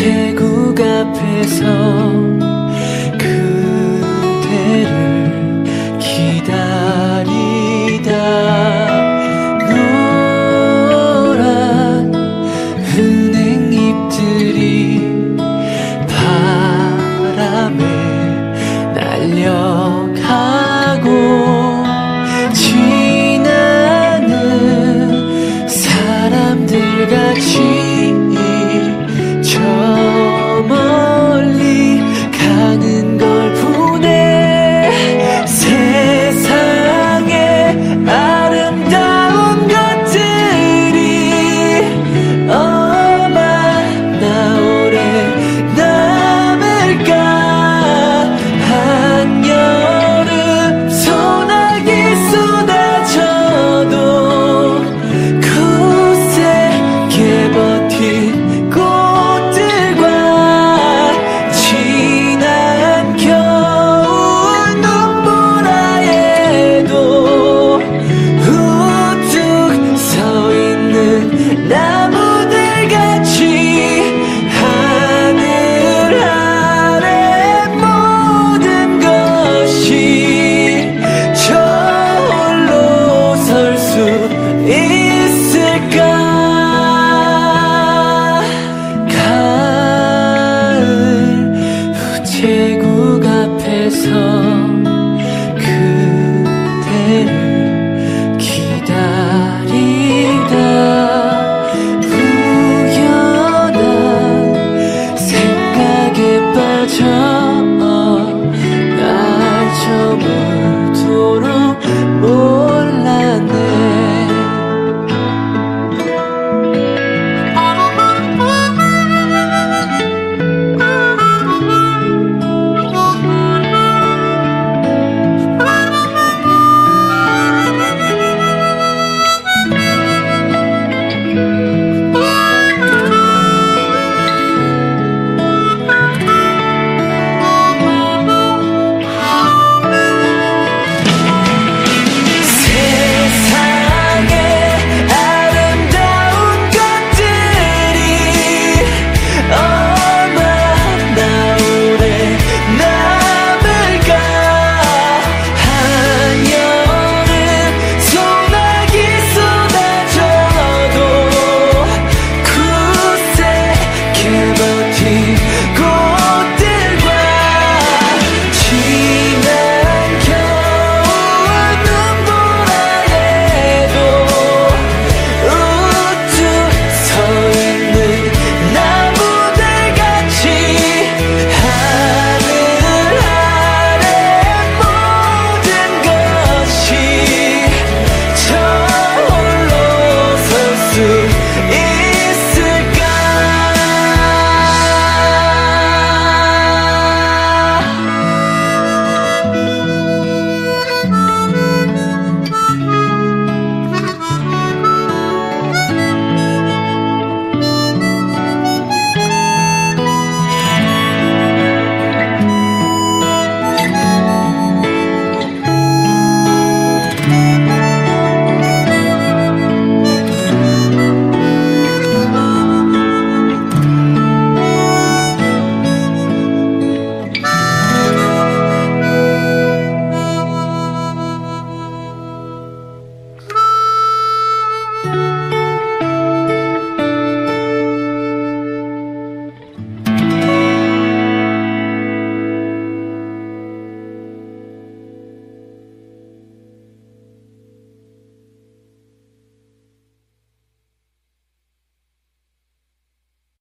제국 앞에서 있을까? 가을 우체국 앞에서